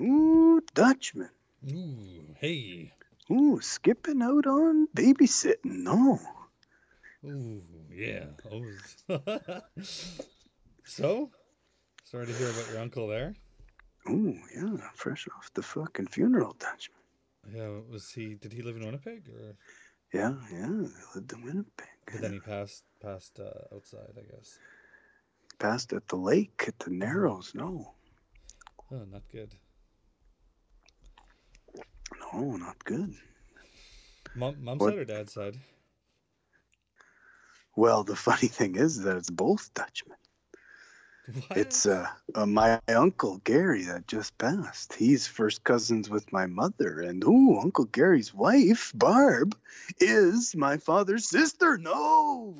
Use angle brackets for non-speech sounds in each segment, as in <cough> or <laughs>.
Ooh, Dutchman. Ooh, hey. Ooh, skipping out on babysitting. No. Ooh, yeah. <laughs> So, sorry to hear about your uncle there. Ooh, yeah, fresh off the fucking funeral, Dutchman. Yeah, was he? Did he live in Winnipeg, or? Yeah, yeah, they lived in Winnipeg. But then he passed passed uh, outside, I guess. Passed at the lake at the Narrows. No, Oh, not good. no, not good. Mom, mom's What- side or dad's side? Well, the funny <laughs> thing is that it's both Dutchmen. What? It's uh, uh, my uncle Gary that just passed. He's first cousins with my mother, and ooh, Uncle Gary's wife Barb is my father's sister. No,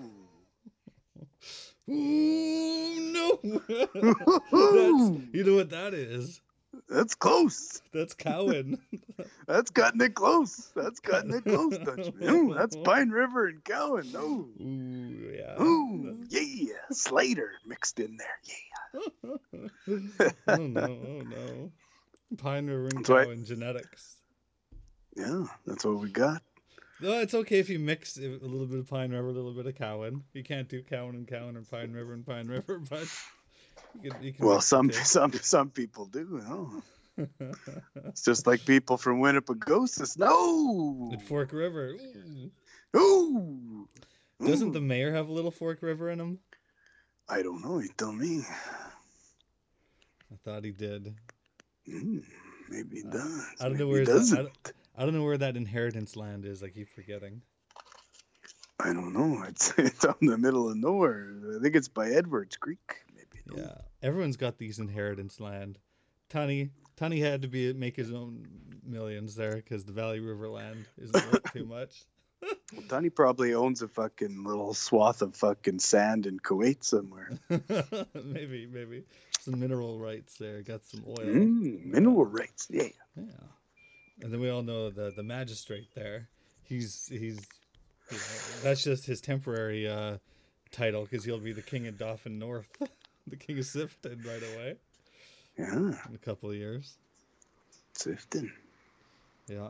Ooh, no. <laughs> You know what that is. that's close. That's Cowan. <laughs> That's cutting it close. That's cutting it close, Dutchman. Ooh, that's <laughs> Pine River and Cowan. No. Ooh, yeah. Ooh, yeah, Slater mixed in there. Yeah. oh no, oh no. Pine River and That's right. Cowan genetics. Yeah, that's what we got. No, it's okay if you mix a little bit of Pine River, a little bit of Cowan. You can't do Cowan and Cowan or Pine River and Pine River, <laughs> but you can. You can Well, some <laughs> some some people do. No. <laughs> It's just like people from Winnipegosis. No. At Fork River. Ooh. Ooh. Doesn't the mayor have a little Fork River in him? I don't know. You tell me. I thought he did. Mm, maybe he Uh, does. I don't know where he that- I doesn't. don't- I don't know where that inheritance land is. I keep forgetting. I don't know. <laughs> It's it's out in the middle of nowhere. I think it's by Edwards Creek. Maybe. no? Yeah, everyone's got these inheritance land. Tony, Tony had to be make his own millions there because the Valley River land isn't worth <laughs> too much. Well, Tony probably owns a fucking little swath of fucking sand in Kuwait somewhere. <laughs> maybe, maybe some mineral rights there. Got some oil. Mm, mineral rights. Yeah. Yeah, and then we all know the the magistrate there. He's he's you know, that's just his temporary uh, title because he'll be the king of Dauphin North, <laughs> the king of Sifton right away Yeah. in a couple of years. Sifton. Yeah,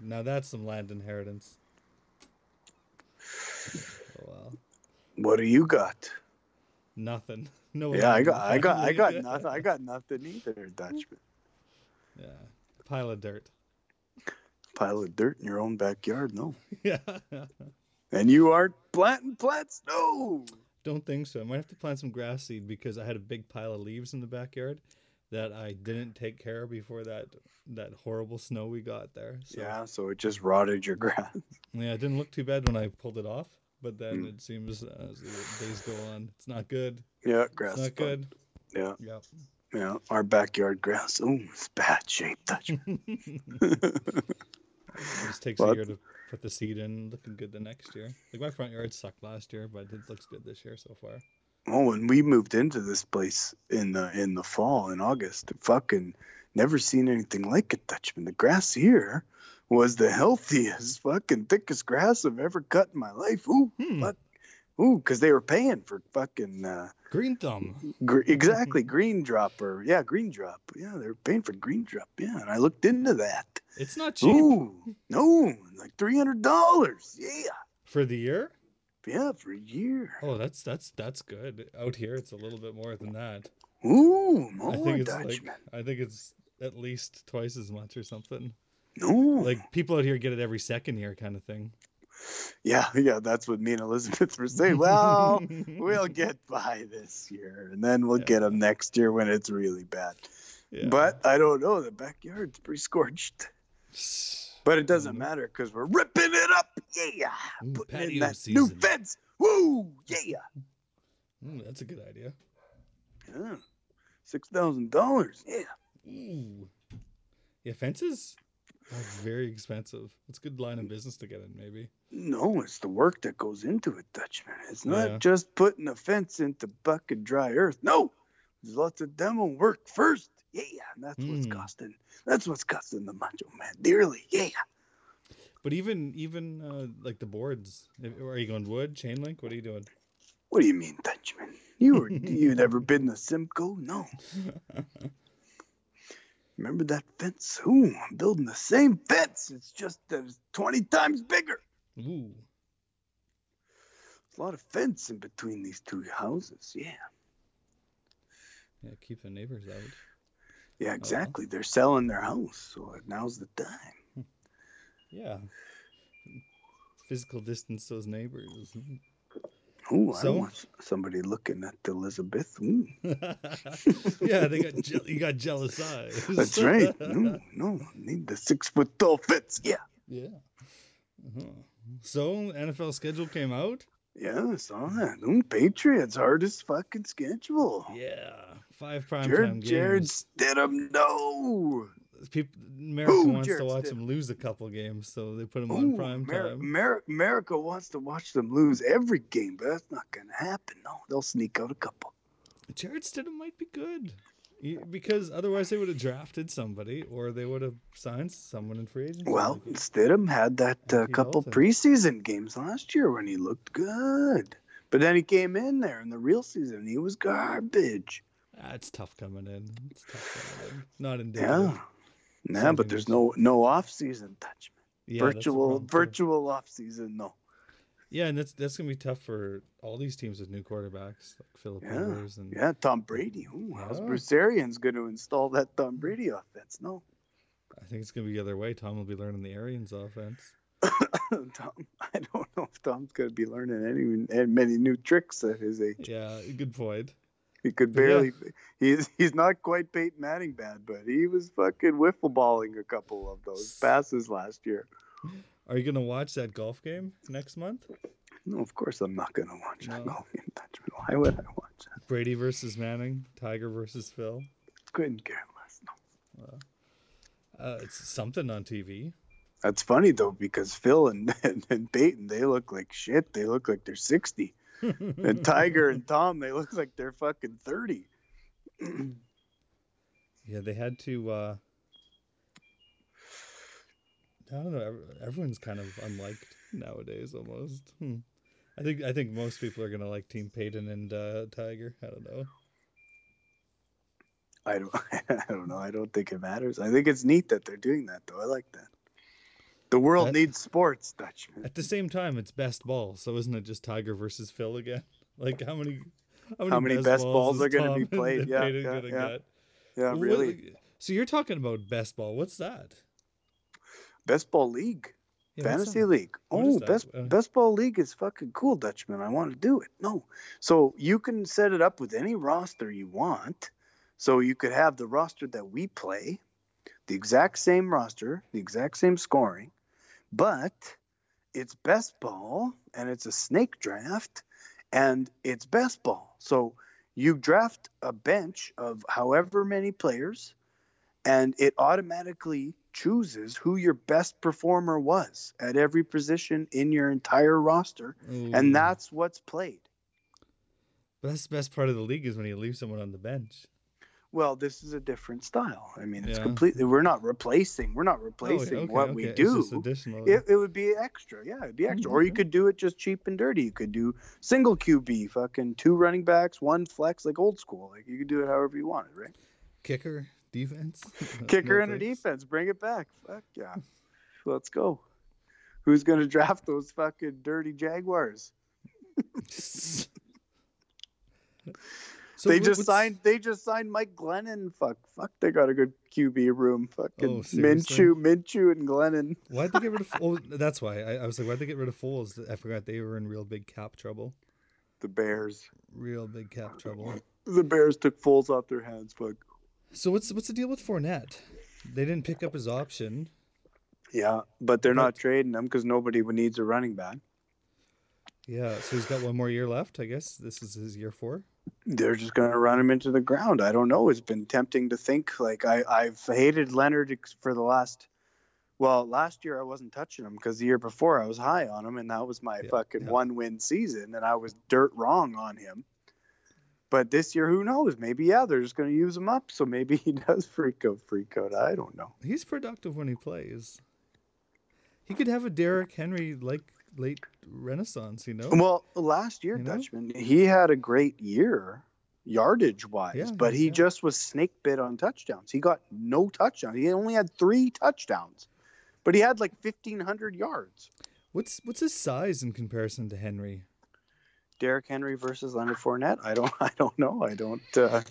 now that's some land inheritance. Oh wow, What do you got? nothing. <laughs> No. Yeah, I got, I got, I got <laughs> nothing. I got nothing either, Dutchman. Yeah, pile of dirt. Pile of dirt in your own backyard, no. <laughs> yeah. And you aren't planting plants, no. Don't think so. I might have to plant some grass seed because I had a big pile of leaves in the backyard that I didn't take care of before that that horrible snow we got there. So, Yeah, so it just rotted your <laughs> grass. yeah, it didn't look too bad when I pulled it off, but then Hmm. it seems uh, as the days go on, it's not good. Yeah, grass. It's not good. Yeah, Yeah. yeah. Our backyard grass. Oh, it's bad shape, Dutchman. <laughs> It just takes a year to put the seed in, looking good the next year. Like my front yard sucked last year, but it looks good this year so far. oh, when we moved into this place in the in the fall in August, fucking never seen anything like it, Dutchman. The grass here was the healthiest, fucking thickest grass I've ever cut in my life. Ooh, Hmm. fuck. Ooh, because they were paying for fucking uh, Green thumb. gr- exactly green drop or yeah, green drop. Yeah, they were paying for green drop. Yeah, and I looked into that. It's not cheap Ooh, no, like three hundred dollars. Yeah, for the year. yeah, for a year. Oh, that's that's that's good. Out here, it's a little bit more than that. Ooh, I more think it's Dutchman. like I think it's at least twice as much or something. no, Like people out here get it every second year, kind of thing. Yeah, <laughs> yeah. That's what me and Elizabeth were saying. Well, we'll <laughs> get by this year, and then we'll get 'em get them next year when it's really bad. Yeah. But I don't know. The backyard's pretty scorched. But it doesn't mm-hmm. matter because we're ripping it up. Yeah, Ooh, putting in that season. new fence. Woo, yeah. Ooh, that's a good idea. Yeah. Six thousand dollars. Yeah. Ooh. Yeah, fences are very expensive. It's a good line of business to get in, maybe. No, it's the work that goes into it, Dutchman. It's not Yeah. just putting a fence into bucket dry earth. No, there's lots of demo work first. Yeah, that's what's Hmm. costing. That's what's costing the macho man dearly. Yeah. But even even uh, like the boards, are you going wood, chain link? What are you doing? What do you mean, Dutchman? You were <laughs> you never been to Simcoe? No. <laughs> Remember that fence? Ooh, I'm building the same fence. It's just that it's 20 times bigger. Ooh. There's a lot of fence in between these two houses. Yeah. Yeah, keep the neighbors out. Yeah, oh, exactly. They're selling their house, so now's the time. <laughs> Yeah. Physical distance those neighbors. Ooh, I So? don't want somebody looking at Elizabeth. <laughs> Yeah, they got je- you got jealous eyes. that's right. No, no, need the six foot tall fits. Yeah. Yeah. Uh-huh. So NFL schedule came out. Yeah, I saw that. Patriots hardest fucking schedule. Yeah, five primetime Jarrett, games. Jarrett Stidham, no. People, America Ooh, wants to watch them lose a couple games, so they put them on prime time. Amer- America wants to watch them lose every game, but that's not going to happen. No, they'll sneak out a couple. Jarrett Stidham might be good. Because otherwise they would have drafted somebody or they would have signed someone in free agency. Well, like- Stidham had that uh, couple preseason games last year when he looked good. But then he came in there in the real season and he was garbage. Ah, it's tough coming in. It's tough coming in. Not indicative. Yeah. Nah, but there's no no off season touch. Yeah, virtual virtual off season, no. Yeah, and that's that's gonna be tough for all these teams with new quarterbacks, like Philip Yeah, Rivers and Yeah, Tom Brady. Ooh, how's. Bruce Arians going to install that Tom Brady offense? No. I think it's gonna be the other way. Tom will be learning the Arians offense. <coughs> Tom, I don't know if Tom's going to be learning any, any many new tricks at his age. Yeah, good point. He could But yeah. barely. He's <laughs> he's not quite Peyton Manning bad, but he was fucking wiffle balling a couple of those passes last year. Are you gonna watch that golf game next month? No, of course I'm not going to watch that No. golf game. Why would I watch that? Brady versus Manning, Tiger versus Phil. Couldn't care less. No. Uh, it's something on TV. That's funny though because Phil and, <laughs> and and Peyton they look like shit. They look like they're 60. And Tiger and Tom they look like they're fucking 30. <clears throat> Yeah, they had to. uh I don't know. Everyone's kind of unliked nowadays, almost. Hmm. I think I think most people are gonna like Team Peyton and uh, Tiger. I don't know. I don't <laughs> I don't know. I don't think it matters. I think it's neat that they're doing that though. I like that. The world That- needs sports, Dutchman. At the same time, it's best ball, so isn't it just Tiger versus Phil again? <laughs> Like how many? How many best balls is are gonna be played? Yeah, yeah, yeah. Yeah, What- really. so you're talking about best ball? What's that? Best ball league. Yeah, Fantasy league. Oh, best Uh, best ball league is fucking cool, Dutchman. I want to do it. No, so you can set it up with any roster you want. So you could have the roster that we play, the exact same roster, the exact same scoring, but it's best ball and it's a snake draft and it's best ball. So you draft a bench of however many players and it automatically chooses who your best performer was at every position in your entire roster Ooh. and mm. that's what's played But that's the best part of the league is when you leave someone on the bench. Well this is a different style. I mean it's Yeah. completely we're not replacing we're not Oh, replacing okay, what okay. we do. it, it would be extra yeah it'd be extra. Or you could do it just cheap and dirty. You could do single qb fucking two running backs one flex like old school. Like you could do it however you wanted right? Kicker, defense. <laughs> <laughs> kicker No and a defense bring it back. Fuck yeah. <laughs> Let's go. Who's gonna draft those fucking dirty jaguars So they just signed. They just signed Mike Glennon. Fuck, fuck. They got a good QB room. Fucking Oh? Minshew, Minshew, and Glennon. Why'd they get rid of? <laughs> Oh, that's why. I, I was like, why'd they get rid of Foles? I forgot they were in real big cap trouble. The Bears. Real big cap trouble. The Bears took Foles off their hands. Fuck. So what's what's the deal with Fournette? They didn't pick up his option. Yeah, but they're But- not trading him because nobody needs a running back. Yeah, so he's got one more year left. I guess this is his year four. They're just gonna run him into the ground. I don't know. It's been tempting to think like I I've hated Leonard for the last. Well, last year I wasn't touching him because the year before I was high on him, and that was my Yeah, fucking yeah. one win season, and I was dirt wrong on him. But this year, who knows? Maybe yeah, they're just going to use him up, so maybe <laughs> he does freak out, freak out. I don't know. He's productive when he plays. He could have a Derrick Henry like late renaissance. You know. Well, last year, You know? Dutchman, he had a great year yardage wise, Yeah, but he yeah. just was snake bit on touchdowns. He got no touchdowns. He only had three touchdowns, but he had like 1,500 yards. What's what's his size in comparison to Henry? Derrick Henry versus Leonard Fournette. I don't. <laughs> I don't know. I don't uh,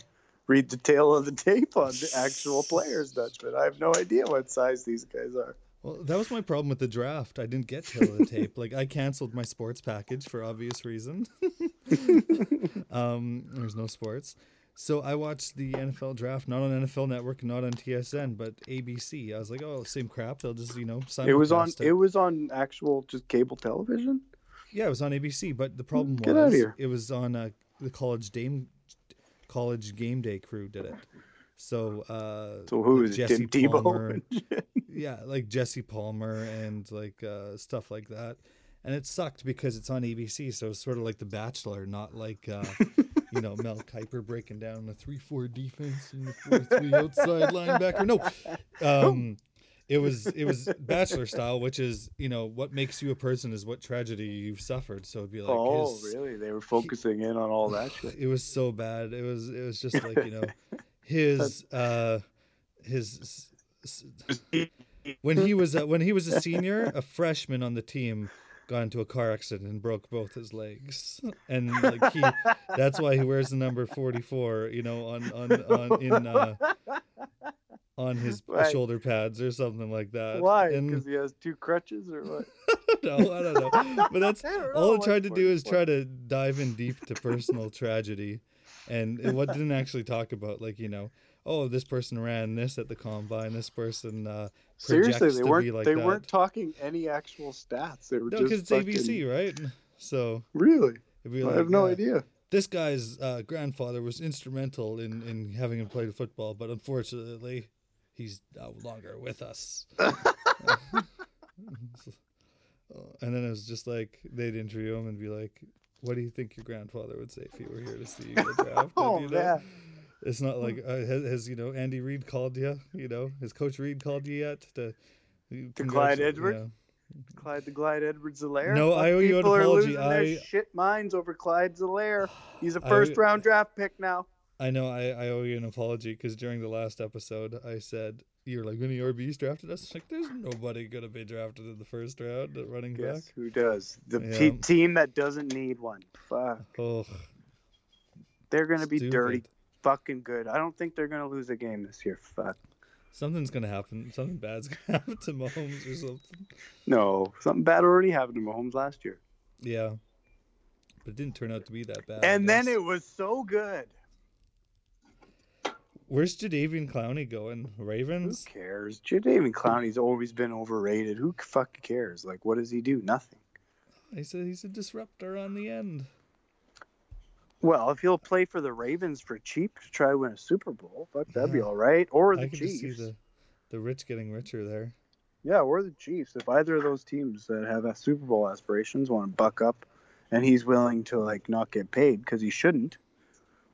read the tale of the tape on the actual players, Dutchman. I have no idea what size these guys are. Well, that was my problem with the draft. I didn't get the tape. Like I canceled my sports package for obvious reason. <laughs> um, there's no sports. So I watched the NFL draft not on NFL Network, not on TSN, but ABC. I was like, oh, same crap. They'll just you know It was on. It was on actual just cable television. Yeah, it was on ABC, but the problem Get was here. it was on uh, the college game college game day crew did it. So uh So who is? Jesse Tim. Palmer. <laughs> <laughs> yeah, like Jesse Palmer and like uh stuff like that. And it sucked because it's on ABC, so it's sort of like The Bachelor, not like uh you know, Mel <laughs> Kiper breaking down a three four defense and the four three outside linebacker. No. Um it was it was bachelor style, which is, you know, what makes you a person is what tragedy you've suffered. So it'd be like oh, his, really? They were focusing in on all that shit. it was so bad. It was it was just like, you know, his uh his s- s- when he was a, when he was a senior, a freshman on the team got into a car accident and broke both his legs. And like he that's why he wears the number 44, you know, on on on in uh on his Right. shoulder pads or something like that. Why? Because he has two crutches or what? <laughs> no, I don't know. But that's <laughs> I all I tried to do is try to dive in deep to personal tragedy, and it, what didn't actually talk about like you know, oh this person ran this at the combine, this person. Uh, Seriously, they to weren't. be like they that. weren't talking any actual stats. They were no, just because it's fucking- ABC, right? So Really? be I have no uh, idea. This guy's uh, grandfather was instrumental in in having him play football, but unfortunately, he's no longer with us. <laughs> <laughs> Uh, and then it was just like they'd interview him and be like, "What do you think your grandfather would say if he were here to see you get <laughs> drafted?" Oh you know? man. It's not like uh, has, has you know Andy Reid called you? You know, has Coach Reid called you yet to? To Clyde Edwards? yeah. Clyde the Glide Edwards Helaire. No, I owe you an People are apology. losing their shit minds over Clyde Helaire. <sighs> He's a I- first round draft pick now. I know I, I owe you an apology because during the last episode I said you're like any RBs drafted us. Like there's nobody gonna be drafted in the first round at running Guess back. who does? The Yeah. team that doesn't need one. Fuck. Oh, They're gonna be dirty fucking good. I don't think they're gonna lose a game this year. Fuck. Something's gonna happen. Something bad's <laughs> gonna happen to Mahomes or something. No, something bad already happened to Mahomes last year. Yeah, but it didn't turn out to be that bad. And then it was so good. Where's Jadeveon Clowney going? Ravens? Who cares? Jadeveon Clowney's always been overrated. Who fucking cares? Like, what does he do? Nothing. He's a he's a disruptor on the end. Well, if he'll play for the Ravens for cheap to try to win a Super Bowl, fuck, that'd be all right. Or the I can just see the the rich getting richer there. Yeah, or the Chiefs. If either of those teams that have a Super Bowl aspirations want to buck up, and he's willing to like not get paid because he shouldn't.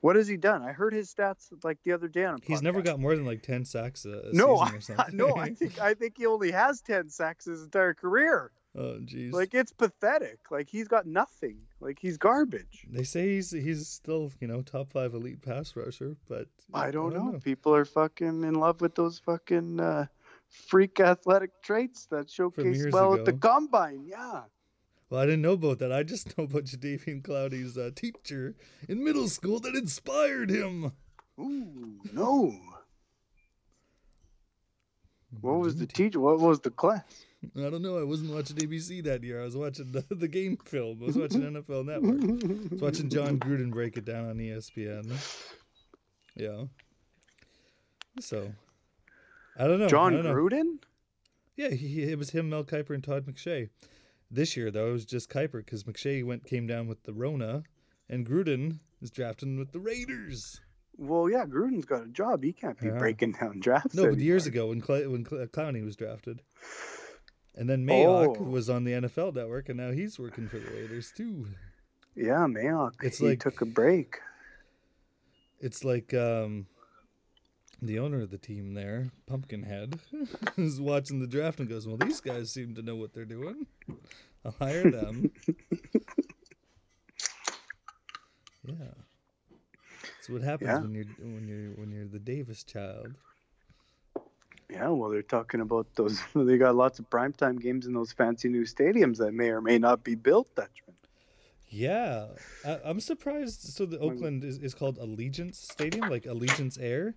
What has he done? I heard his stats like the other day on a He's never got more than like ten sacks a, a no, season or <laughs> I, something. no. I think I think he only has ten sacks his entire career. oh jeez. Like it's pathetic. Like he's got nothing. Like he's garbage. They say he's he's still you know top five elite pass rusher, but I don't, know. People are fucking in love with those fucking uh, freak athletic traits that showcase well at the combine. Yeah. Well, I didn't know about that. I just <laughs> know about Jadeveon Clowney's uh, teacher in middle school that inspired him. Ooh, no. <laughs> What was the teacher? What was the class? I don't know. I wasn't watching ABC that year. I was watching the, the game film. I was watching <laughs> NFL Network. I was watching Jon Gruden break it down on ESPN. Yeah. So, I don't know. John don't know. Gruden? Yeah, he- it was him, Mel Kiper, and Todd McShay. This year, though, it was just Kiper because McShay went came down with the Rona, and Gruden is drafting with the Raiders. Well, yeah, Gruden's got a job. He can't be Yeah. breaking down drafts. No, but years ago when Cl- when Cl- Clowney was drafted, and then Mayock Oh. was on the NFL Network, and now he's working for the Raiders too. Yeah, Mayock. It's he like- took a break. It's like um, the owner of the team there, Pumpkinhead, <laughs> is watching the draft and goes, "Well, these guys seem to know what they're doing. I'll hire them." <laughs> yeah. That's what happens Yeah. when you're when you're when you're the Davis child. Yeah, well, they're talking about those. <laughs> They got lots of primetime games in those fancy new stadiums that may or may not be built, Dutchman. Yeah, I, I'm surprised. So the Oakland is, is called Allegiant Stadium, like Allegiant Air.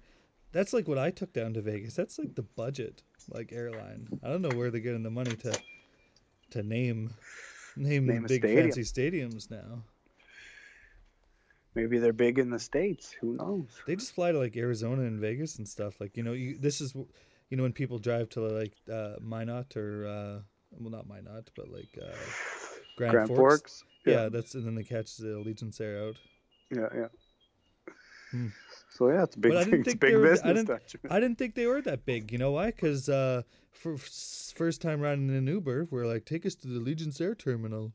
That's like what I took down to Vegas. That's like the budget, like airline. I don't know where they're getting the money to to name name, Name big stadium. fancy stadiums now. Maybe they're big in the states. Who knows? They just fly to like Arizona and Vegas and stuff. Like you know, you, this is you know when people drive to like uh, Minot or uh, well not Minot, but like uh, Grand, Grand Forks. Forks. Yeah. that's and then they catch the Allegiant Air out. yeah, yeah. Hmm. So yeah, it's big, But I didn't think they big were- I business, didn't- I didn't think they were that big. You know why? Because uh, for first time riding an Uber, we're like, take us to the Allegiant Air Terminal,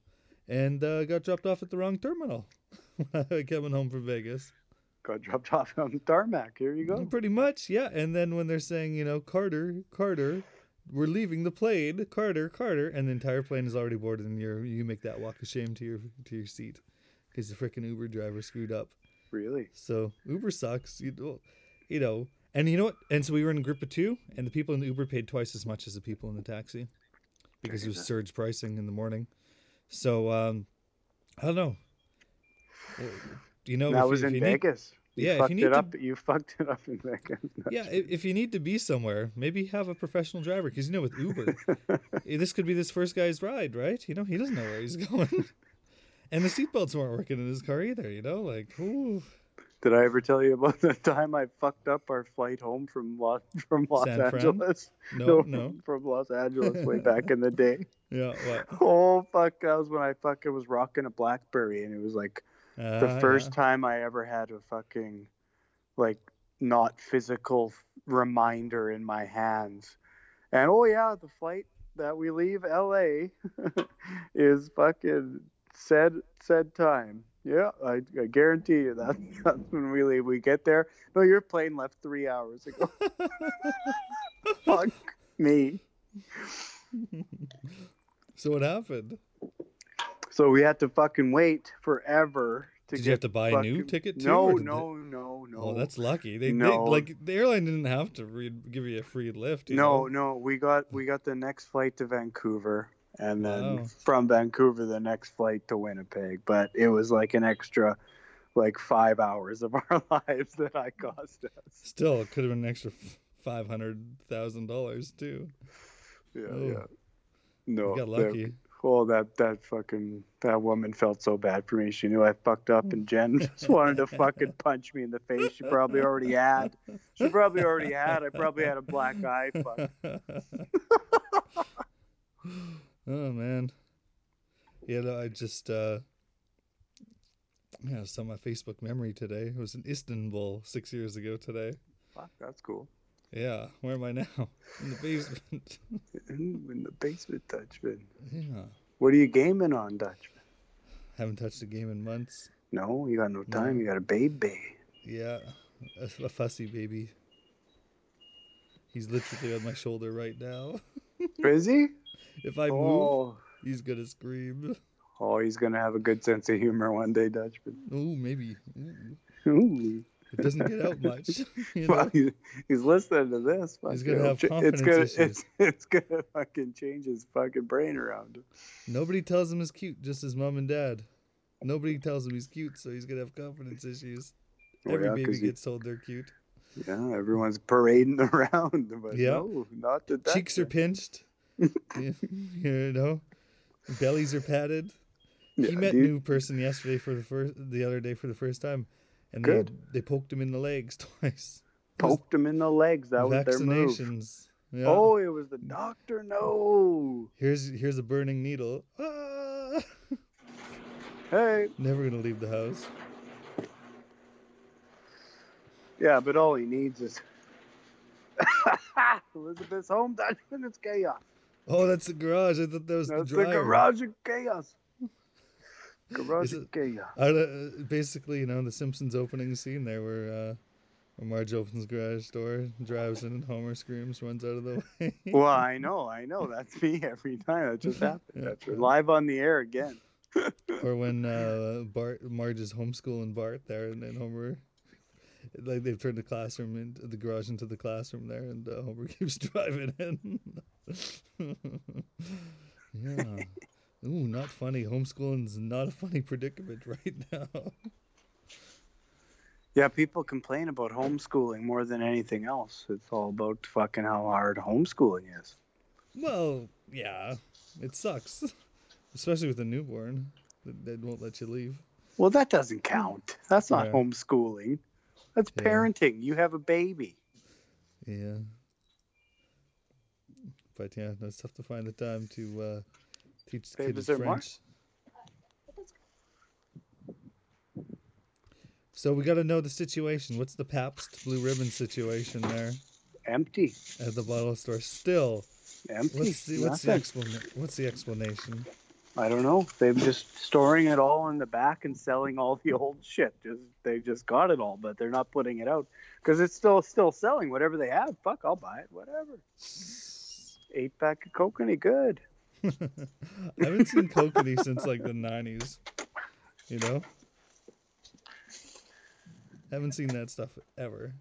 and uh, got dropped off at the wrong terminal. <laughs> Coming home from Vegas. Got dropped <laughs> off on the tarmac. Here you go. Pretty much, yeah. And then when they're saying, you know, Carter, Carter, we're leaving the plane, Carter, Carter, and the entire plane is already boarded, and you you make that walk of shame to your to your seat because the freaking Uber driver screwed up. Really? So Uber sucks. You know, you know, and you know what? And so we were in a group of two, and the people in the Uber paid twice as much as the people in the taxi because it was surge pricing in the morning. So um, I don't know. You know, that if, was if in need- Vegas. You Yeah, if you need it to- up. You fucked it up in Vegas. <laughs> yeah, if, if you need to be somewhere, maybe have a professional driver because you know with Uber, <laughs> this could be this first guy's ride, right? You know, he doesn't know where he's <laughs> going. And the seatbelts weren't working in his car either, you know? Like, ooh. Did I ever tell you about <laughs> the time I fucked up our flight home from Los from Los San Fran? Angeles? No, <laughs> no. from Los Angeles way <laughs> back in the day. Yeah, what? Oh fuck! That was when I fucking was rocking a BlackBerry, and it was like the Ah, first yeah. time I ever had a fucking like not physical reminder in my hands. And oh yeah, the flight that we leave LA is fucking said said time. Yeah, I, I guarantee you that <laughs> that's when we leave. We get there. No, your plane left three hours ago. <laughs> Fuck me. <laughs> so what happened? So we had to fucking wait forever to Did get you have to buy a new ticket too? No, did they- no, no, no. Oh, that's lucky. They, No. they like the airline didn't have to re- give you a free lift. No, know? no. We got we got the next flight to Vancouver, and then Wow. from Vancouver the next flight to Winnipeg. But it was like an extra, like five hours of <laughs> our lives that I cost us. Still, it could have been an extra five hundred thousand dollars too. Yeah, Oh. yeah. No, you got that- lucky. oh, that that fucking that woman felt so bad for me. She knew I fucked up, and Jen <laughs> just wanted to fucking punch me in the face. She probably already had. She probably already had. I probably had a black eye. Fuck. <laughs> oh man. Yeah, no, I just uh yeah, I saw my Facebook memory today. It was in Istanbul six years ago today. Fuck, that's cool. Yeah, where am I now? In the basement. <laughs> Ooh, in the basement, Dutchman. yeah. What are you gaming on, Dutchman? Haven't touched a game in months. No, you got no time. No. You got a baby. Yeah, a, a fussy baby. He's literally on my shoulder right now. <laughs> Is he? If I move, Oh. he's gonna scream. oh, he's gonna have a good sense of humor one day, Dutchman. Oh, maybe. Ooh. Ooh. It doesn't get out much. <laughs> you Well, know? he- he's listening to this. He's gonna have ch- it's confidence gonna, issues. It's, <laughs> it's gonna fucking change his fucking brain around. Nobody tells him he's cute, just his mom and dad. Nobody tells him he's cute, so he's gonna have confidence issues. Every yeah, baby gets told they're cute. Yeah, everyone's parading <laughs> around, but Yeah. no, not the Cheeks are pinched. You know, bellies are padded. Yeah, he met dude. new person yesterday for the first, the other day for the first time, and Good. they they poked him in the legs <laughs> twice. poked him in the legs. That was their move. Vaccinations. Yeah. Oh, it was the doctor. No. Here's here's a burning needle. Ah! Hey. Never gonna leave the house. Yeah, but all he needs is <laughs> Elizabeth's home. Dutchman, it's chaos. Oh, that's the garage. I thought that was That's the the garage of chaos. Garage of chaos. I, uh, basically, you know, the Simpsons opening scene there, where uh, Or Marge opens the garage door, drives in, and Homer screams, runs out of the way. <laughs> Well, I know, I know. That's me every time. That just happened. Yeah, That's live on the air again. or when uh, Bart Marge is homeschooling Bart there, and then Homer, like they've turned the classroom into the garage into the classroom there, and uh, Homer <laughs> keeps driving in. <laughs> yeah. Ooh, not funny. Homeschooling's not a funny predicament <laughs> right now. Yeah, people complain about homeschooling more than anything else. It's all about fucking how hard homeschooling is. Well, yeah, it sucks, especially with a newborn. They, they won't let you leave. Well, that doesn't count. That's not Yeah. homeschooling. That's Yeah. parenting. You have a baby. Yeah. But yeah, it's tough to find the time to uh, teach the Babe, kids there more? French. So we got to know the situation. What's the Pabst Blue Ribbon situation there Empty. at the bottle store? Still, Empty. what's the what's the. What's the explanation? I don't know. They're just storing it all in the back and selling all the old shit. Just they just got it all, but they're not putting it out because it's still still selling. Whatever they have, fuck, I'll buy it. Whatever. Eight pack of Kokanee good. <laughs> I haven't seen Kokanee since like the '90s. You know, haven't seen that stuff ever.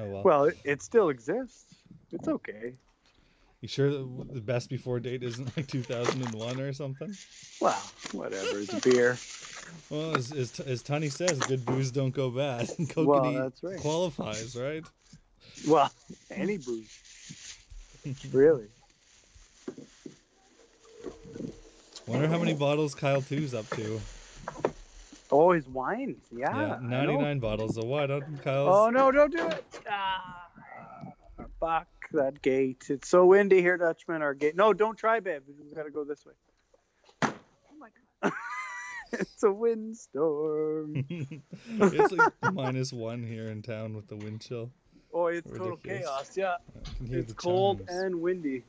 Oh well. Well, it, it still exists. It's okay. You sure the best before date isn't like 2001 or something? Well, whatever. It's a beer. Well, as, as, as Tony says, good booze don't go bad. <laughs> Kokanee Well, that's right. qualifies, right? Well, any booze. <laughs> Really. Wonder how many bottles Kyle Two's up to. Oh, his wine. Yeah. Yeah, 99 bottles of wine on Oh no! Don't do it. Ah, fuck that gate. It's so windy here, Dutchman. Our gate. No, don't try, babe. We gotta go this way. Oh my god. <laughs> it's a windstorm. <laughs> it's like minus one here in town with the wind chill. Oh, it's total chaos. Yeah. I can hear It's cold chimes. and windy.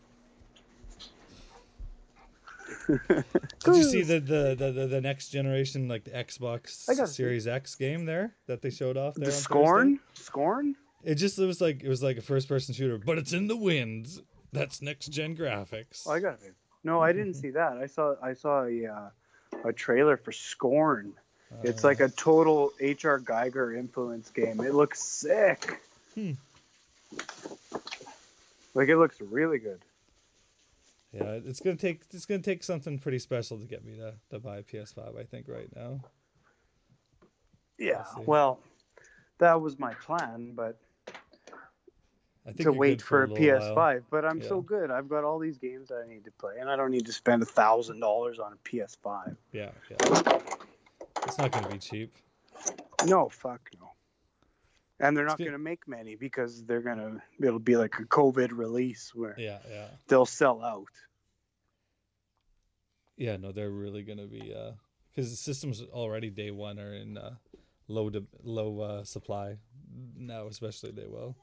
<laughs> Did you see the, the, the, the, next generation, like the Xbox I gotta see. Series X game there that they showed off there? the on Thursday? scorn? It just it was like it was like a first person shooter, but it's in the wind. That's next gen graphics. Oh, I got it. No, I didn't <laughs> see that. I saw I saw a uh, a trailer for Scorn. It's Uh, like a total HR Giger influence game. It looks sick. Hmm. Like it looks really good. yeah, it's gonna take it's gonna take something pretty special to get me to, to buy a PS5. I think right now. Yeah. Well, that was my plan, but to wait for a little PS5. while. But I'm so good. I've got all these games that I need to play, and I don't need to spend a thousand dollars on a PS5. Yeah, yeah. It's not gonna be cheap. No, fuck no. And they're It's not going to make many because they're going to. It'll be like a COVID release where Yeah, yeah, they'll sell out. yeah. No, they're really gonna be uh, because the systems already day one are in uh, low de- low uh, supply now, especially they will.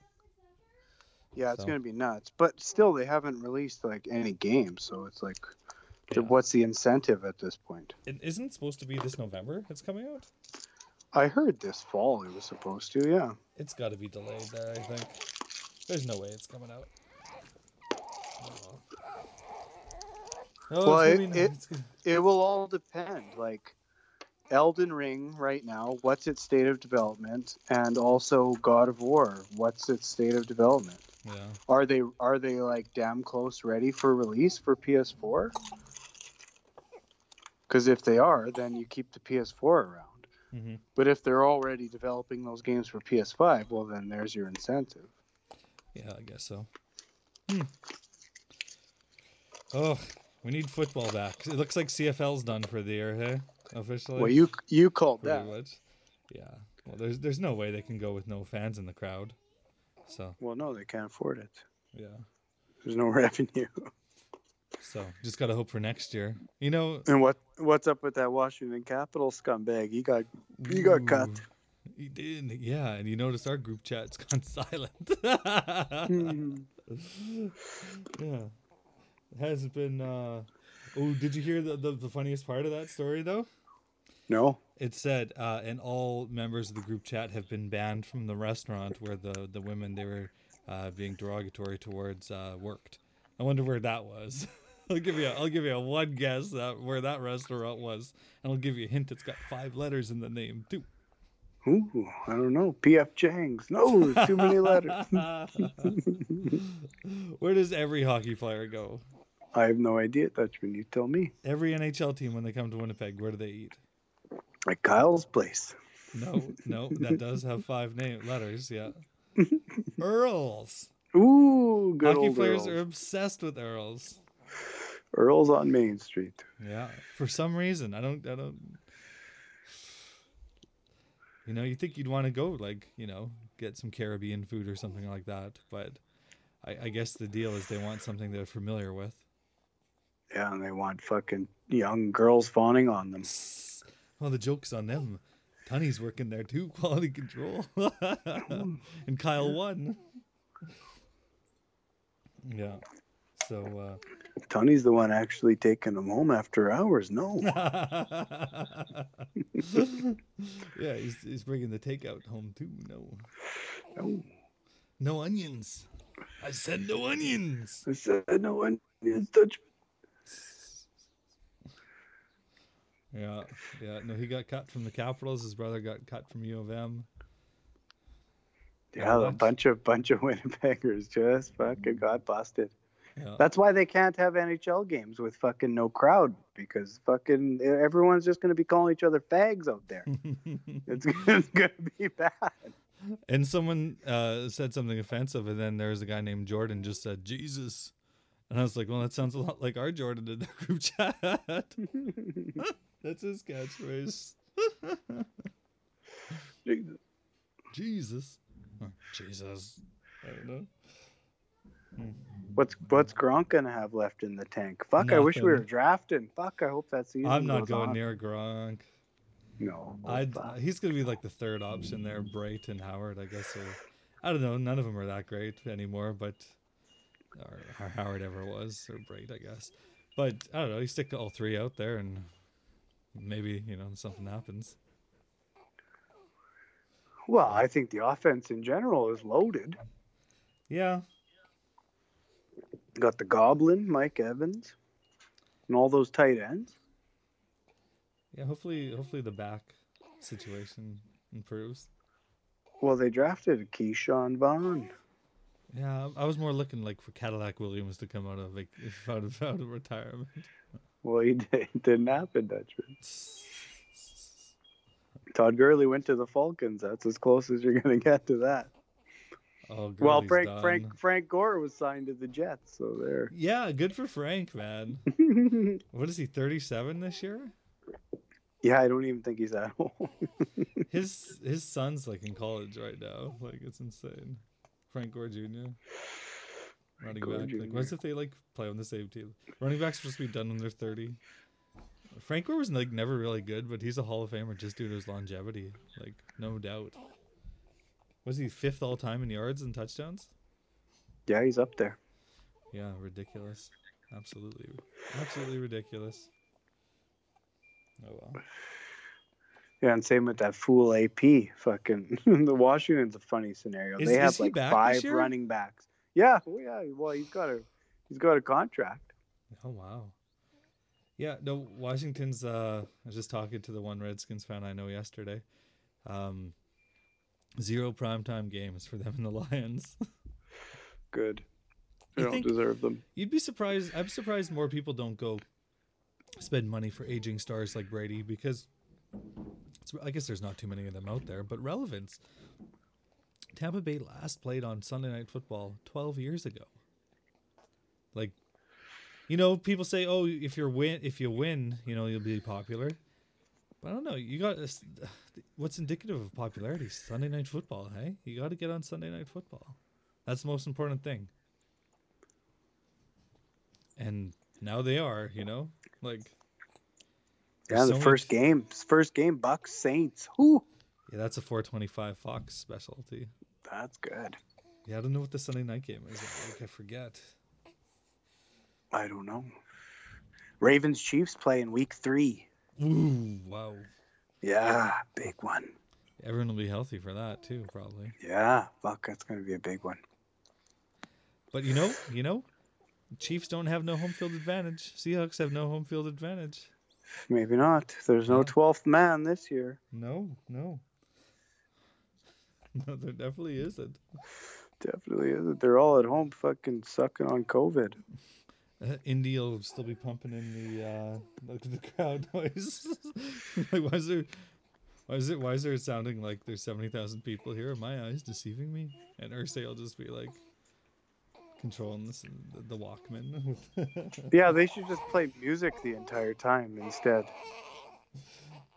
Yeah, it's So- going to be nuts. But still, they haven't released like any games, so it's like, Yeah. what's the incentive at this point? It isn't supposed to be this November. It's coming out. I heard this fall it was supposed to. Yeah. It's got to be delayed there, I think. There's no way it's coming out. Oh, oh Well, it- it- It will all depend. Like, Elden Ring right now, what's its state of development, and also God of War, what's its state of development? Yeah. Are they are they like damn close ready for release for PS4? Because if they are, then you keep the PS4 around. hmm But if they're already developing those games for PS5, well then there's your incentive. Yeah, I guess so. Hmm. Oh, we need football back. It looks like CFL's done for the year, hey? Officially. Well, you you called pretty that. much. Yeah. Well, there's there's no way they can go with no fans in the crowd. So Well, no, they can't afford it. yeah. There's no <laughs> revenue. So just gotta hope for next year. You know. And what what's up with that Washington Capital scumbag? He got he got cut. He did, yeah, and you notice our group chat's <laughs> gone silent. Hmm. yeah, it hasn't been. Uh... Oh, did you hear the, the the funniest part of that story though? No. It said, uh, and all members of the group chat have been banned from the restaurant where the the women they were uh, being derogatory towards uh, worked. I wonder where that was. <laughs> I'll give you a, I'll give you a one guess that where that restaurant was, and I'll give you a hint. It's got five letters in the name too. Ooh, I don't know. PF Chang's. No, too many letters. <laughs> <laughs> Where does every hockey player go? I have no idea, Dutchman. You tell me. Every NHL team when they come to Winnipeg, where do they eat? Like Kyle's place. No, no, that does have five name letters. Yeah, <laughs> Earls. Ooh, good hockey players Earls. are obsessed with Earls. Earls on Main Street. Yeah, for some reason, I don't, I don't. You know, you think you'd want to go like, you know, get some Caribbean food or something like that, but I, I guess the deal is they want something they're familiar with. Yeah, and they want fucking young girls fawning on them. Well, the joke's on them. Tunny's working there too, <laughs> quality control. <laughs> and Kyle won. Yeah. So, Tony's the one actually taking them home after hours. No. uh, <laughs> yeah, he's, he's bringing the takeout home too. No. no. No onions. I said no onions. I said no one is Dutchman. Yeah, yeah. No, he got cut from the Capitals. His brother got cut from U of M. Yeah, a bunch of bunch of <laughs> Winnipeggers just fucking got busted. Yeah. That's why they can't have NHL games with fucking no crowd because fucking everyone's just gonna be calling each other fags out there. <laughs> It's, it's gonna be bad. and someone uh, said something offensive, and then there was a guy named Jordan just said Jesus, and I was like, well, that sounds a lot like our Jordan in the group chat. <laughs> That's his catchphrase. Jesus. Or Jesus. I don't know. What's what's Gronk gonna have left in the tank? Fuck, I wish we were drafting. Fuck, I hope that season. I'm not goes going on. near Gronk. No, I'd, he's going to be like the third option there. Brate and Howard, I guess. Or, I don't know. None of them are that great anymore, but. Or, or Howard ever was, or Brate, I guess. But I don't know. You stick all three out there, and maybe, you know, something happens. Well, I think the offense in general is loaded. Yeah. Got the Goblin, Mike Evans, and all those tight ends. Yeah. Hopefully, hopefully the back situation improves. Well, they drafted Ke'Shawn Vaughn. Yeah, I was more looking like for Cadillac Williams to come out of like <laughs> out of out of retirement. Well, he <laughs> did, it didn't happen, Dutchman. Todd Gurley went to the Falcons. That's as close as you're gonna <laughs> get to that. Oh, well, Frank done. Frank Frank Gore was signed to the Jets, so there. Yeah, good for Frank, man. <laughs> What is he? Thirty-seven this year. yeah, I don't even think he's that old. His his son's like in college right now. Like it's insane. Frank Gore Jr. Running Gore back. Like Jr.. what if they like play on the same team? Running backs are supposed to be done when they're thirty. Frank Gore was like never really good, but he's a Hall of Famer just due to his longevity. Like no doubt. Was he fifth all time in yards and touchdowns? yeah, he's up there. Yeah, ridiculous. Absolutely, absolutely ridiculous. Oh well. Yeah, and same with that fool AP. Fucking <laughs> the Washington's a funny scenario. Is- they have he like five running backs. Yeah, oh yeah. Well, he's got a he's got a contract. Oh wow. Yeah, no, Washington's uh I was just talking to the one Redskins fan I know yesterday. Um zero primetime games for them and the <laughs> Lions. Good. They You don't deserve them. You'd be surprised I'm surprised more people don't go spend money for aging stars like Brady because it's, I guess there's not too many of them out there, but relevance. Tampa Bay last played on Sunday Night Football 12 years ago. Like, you know, people say, "Oh, if you're win, if you win, you know, you'll be popular." But I don't know. You got this- <sighs> what's indicative of popularity? Sunday Night Football. Hey, you got to get on Sunday Night Football. That's the most important thing. And now they are, you know, like Yeah, the so first much- game, first game, Bucs Saints. Whoo, Yeah, that's a 425 Fox specialty. That's good. Yeah, I don't know what the Sunday night game is. Like, I forget. I don't know. Ravens Chiefs play in week three. Ooh, wow. Yeah, big one. Everyone will be healthy for that too, probably. Yeah, fuck, that's gonna be a big one. But you know, you know, Chiefs don't have no home field advantage. Seahawks have no home field advantage. Maybe not. There's no twelfth man this year. No, no. <laughs> No, there definitely isn't. Definitely isn't. They're all at home, fucking sucking on COVID. Uh, Indy will still be pumping in the uh, <laughs> the, crowd noise. <laughs> like, why is there, why is it, why is there sounding like there's seventy thousand people here? Are my eyes deceiving me? And Irsay will just be like controlling this the, the Walkman. Yeah, they should just play music the entire time instead.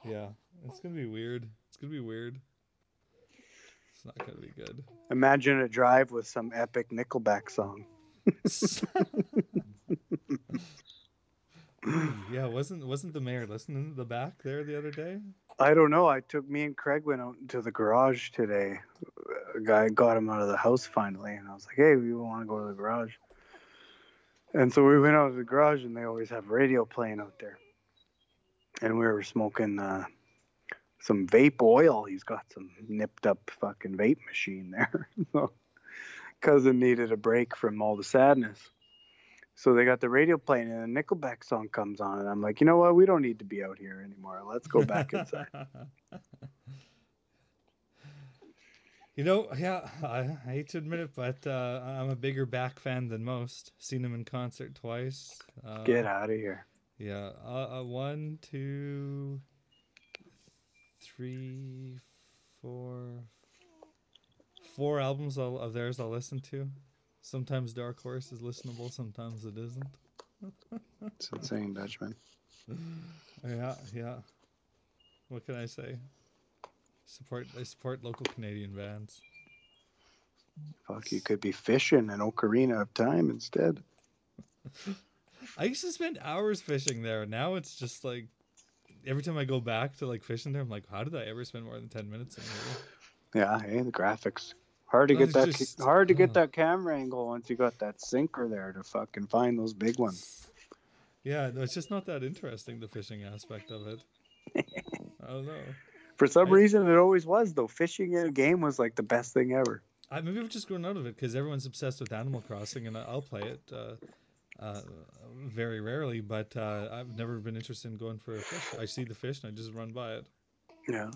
yeah, it's gonna be weird. It's gonna be weird. It's not gonna be good. Imagine a drive with some epic Nickelback song. <laughs> yeah, wasn't wasn't the mayor listening to the back there the other day? I don't know. I took me and Craig went out into the garage today. A guy got him out of the house finally, and I was like, "Hey, we want to go to the garage." And so we went out to the garage, and they always have radio playing out there. And we were smoking uh, some vape oil. He's got some nipped up fucking vape machine there. <laughs> so cousin needed a break from all the sadness. So they got the radio playing, and a Nickelback song comes on, and I'm like, you know what? We don't need to be out here anymore. Let's go back inside. <laughs> you know, yeah, I, I hate to admit it, but uh, I'm a bigger back fan than most. Seen him in concert twice. Uh, Get out of here. Yeah, uh, uh, one, two, three, four, four albums I'll, of theirs I'll listen to. Sometimes Dark Horse is listenable, sometimes it isn't. It's insane, Dutchman. Yeah, yeah. What can I say? Support I support local Canadian bands. Fuck, you could be fishing in Ocarina of Time instead. <laughs> I used to spend hours fishing there. Now it's just like every time I go back to like fishing there, I'm like, how did I ever spend more than ten minutes in here? Yeah, hey, the graphics. Hard to No, get that just- hard to get uh. that camera angle once you got that sinker there to fucking find those big ones. Yeah, no, it's just not that interesting the fishing aspect of it. <laughs> I don't know. For some I- reason, it always was though. Fishing in a game was like the best thing ever. I maybe I've just grown out of it because everyone's obsessed with Animal Crossing, and I'll play it uh, uh, very rarely. But uh, I've never been interested in going for a fish. I see the fish and I just run by it. Yeah,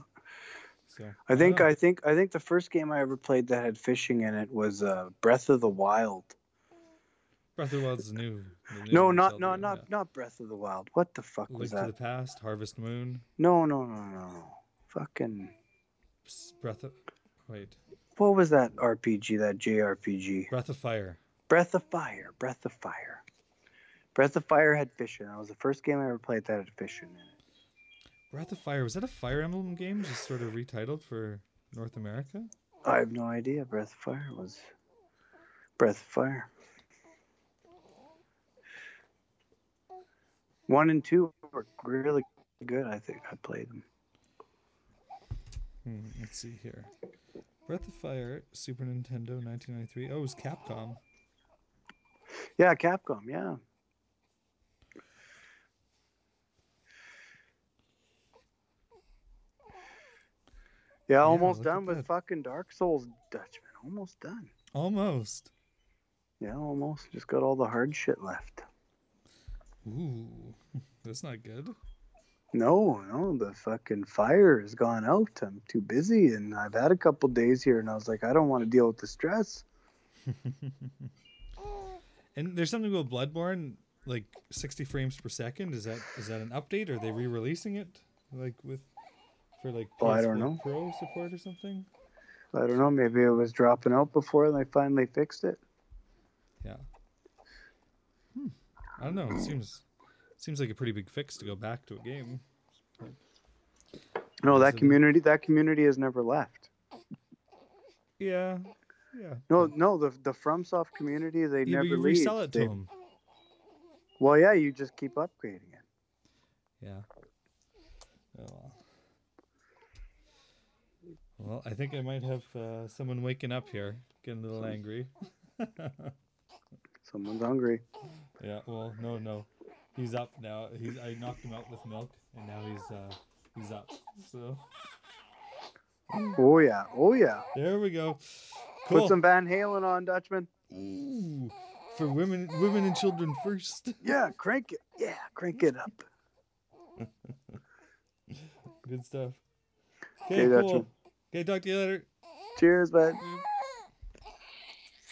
So I think don't. I think I think the first game I ever played that had fishing in it was uh, Breath of the Wild. Breath of the Wild is new. new No, not no, not yeah. not Breath of the Wild. What the fuck Link was to the Past, Harvest Moon, No, no, no, no, no. Fucking Breath of wait, what was that RPG? That JRPG? Breath of Fire. Breath of Fire. Breath of Fire. Breath of Fire had fishing. That was the first game I ever played that had fishing in it. Breath of Fire was that a Fire Emblem game, just sort of retitled for North America? I have no idea. Breath of Fire was Breath of Fire. One and two were really good. I think I played them. Hmm, let's see here. Breath of Fire, Super Nintendo, 1993. Oh, it was Capcom. Yeah, Capcom. Yeah. Yeah, almost done with that. fucking Dark Souls, Dutchman. Almost done. Almost. Yeah, almost. Just got all the hard shit left. Ooh, <laughs> that's not good. No, no, the fucking fire has gone out. I'm too busy, and I've had a couple days here, and I was like, I don't want to deal with the stress. <laughs> and there's something about Bloodborne, like 60 frames per second. Is that is that an update, are they re-releasing it, like with for like Oh, I don't know. Pro support or something? I don't know. Maybe it was dropping out before and they finally fixed it. Yeah. Hmm. I don't know. It seems seems like a pretty big fix to go back to a game. No, that it community, that community has never left. Yeah. Yeah. No, no, the the FromSoft community, they yeah, never you leave. resell it to They- them. Well, yeah, you just keep upgrading it. Yeah. Oh, well. I think I might have uh, someone waking up here, getting a little angry. <laughs> Someone's hungry. yeah. Well, no, no, he's up now. He's I knocked him out with milk, and now he's uh, he's up. So Oh yeah, oh yeah. there we go. Cool. Put some Van Halen on, Dutchman. Ooh, for women, women and children first. <laughs> Yeah, crank it. Yeah, crank it up. <laughs> Good stuff. Okay, Okay, Dutchman. Cool. Okay, talk to you later. Cheers, bud. Mm.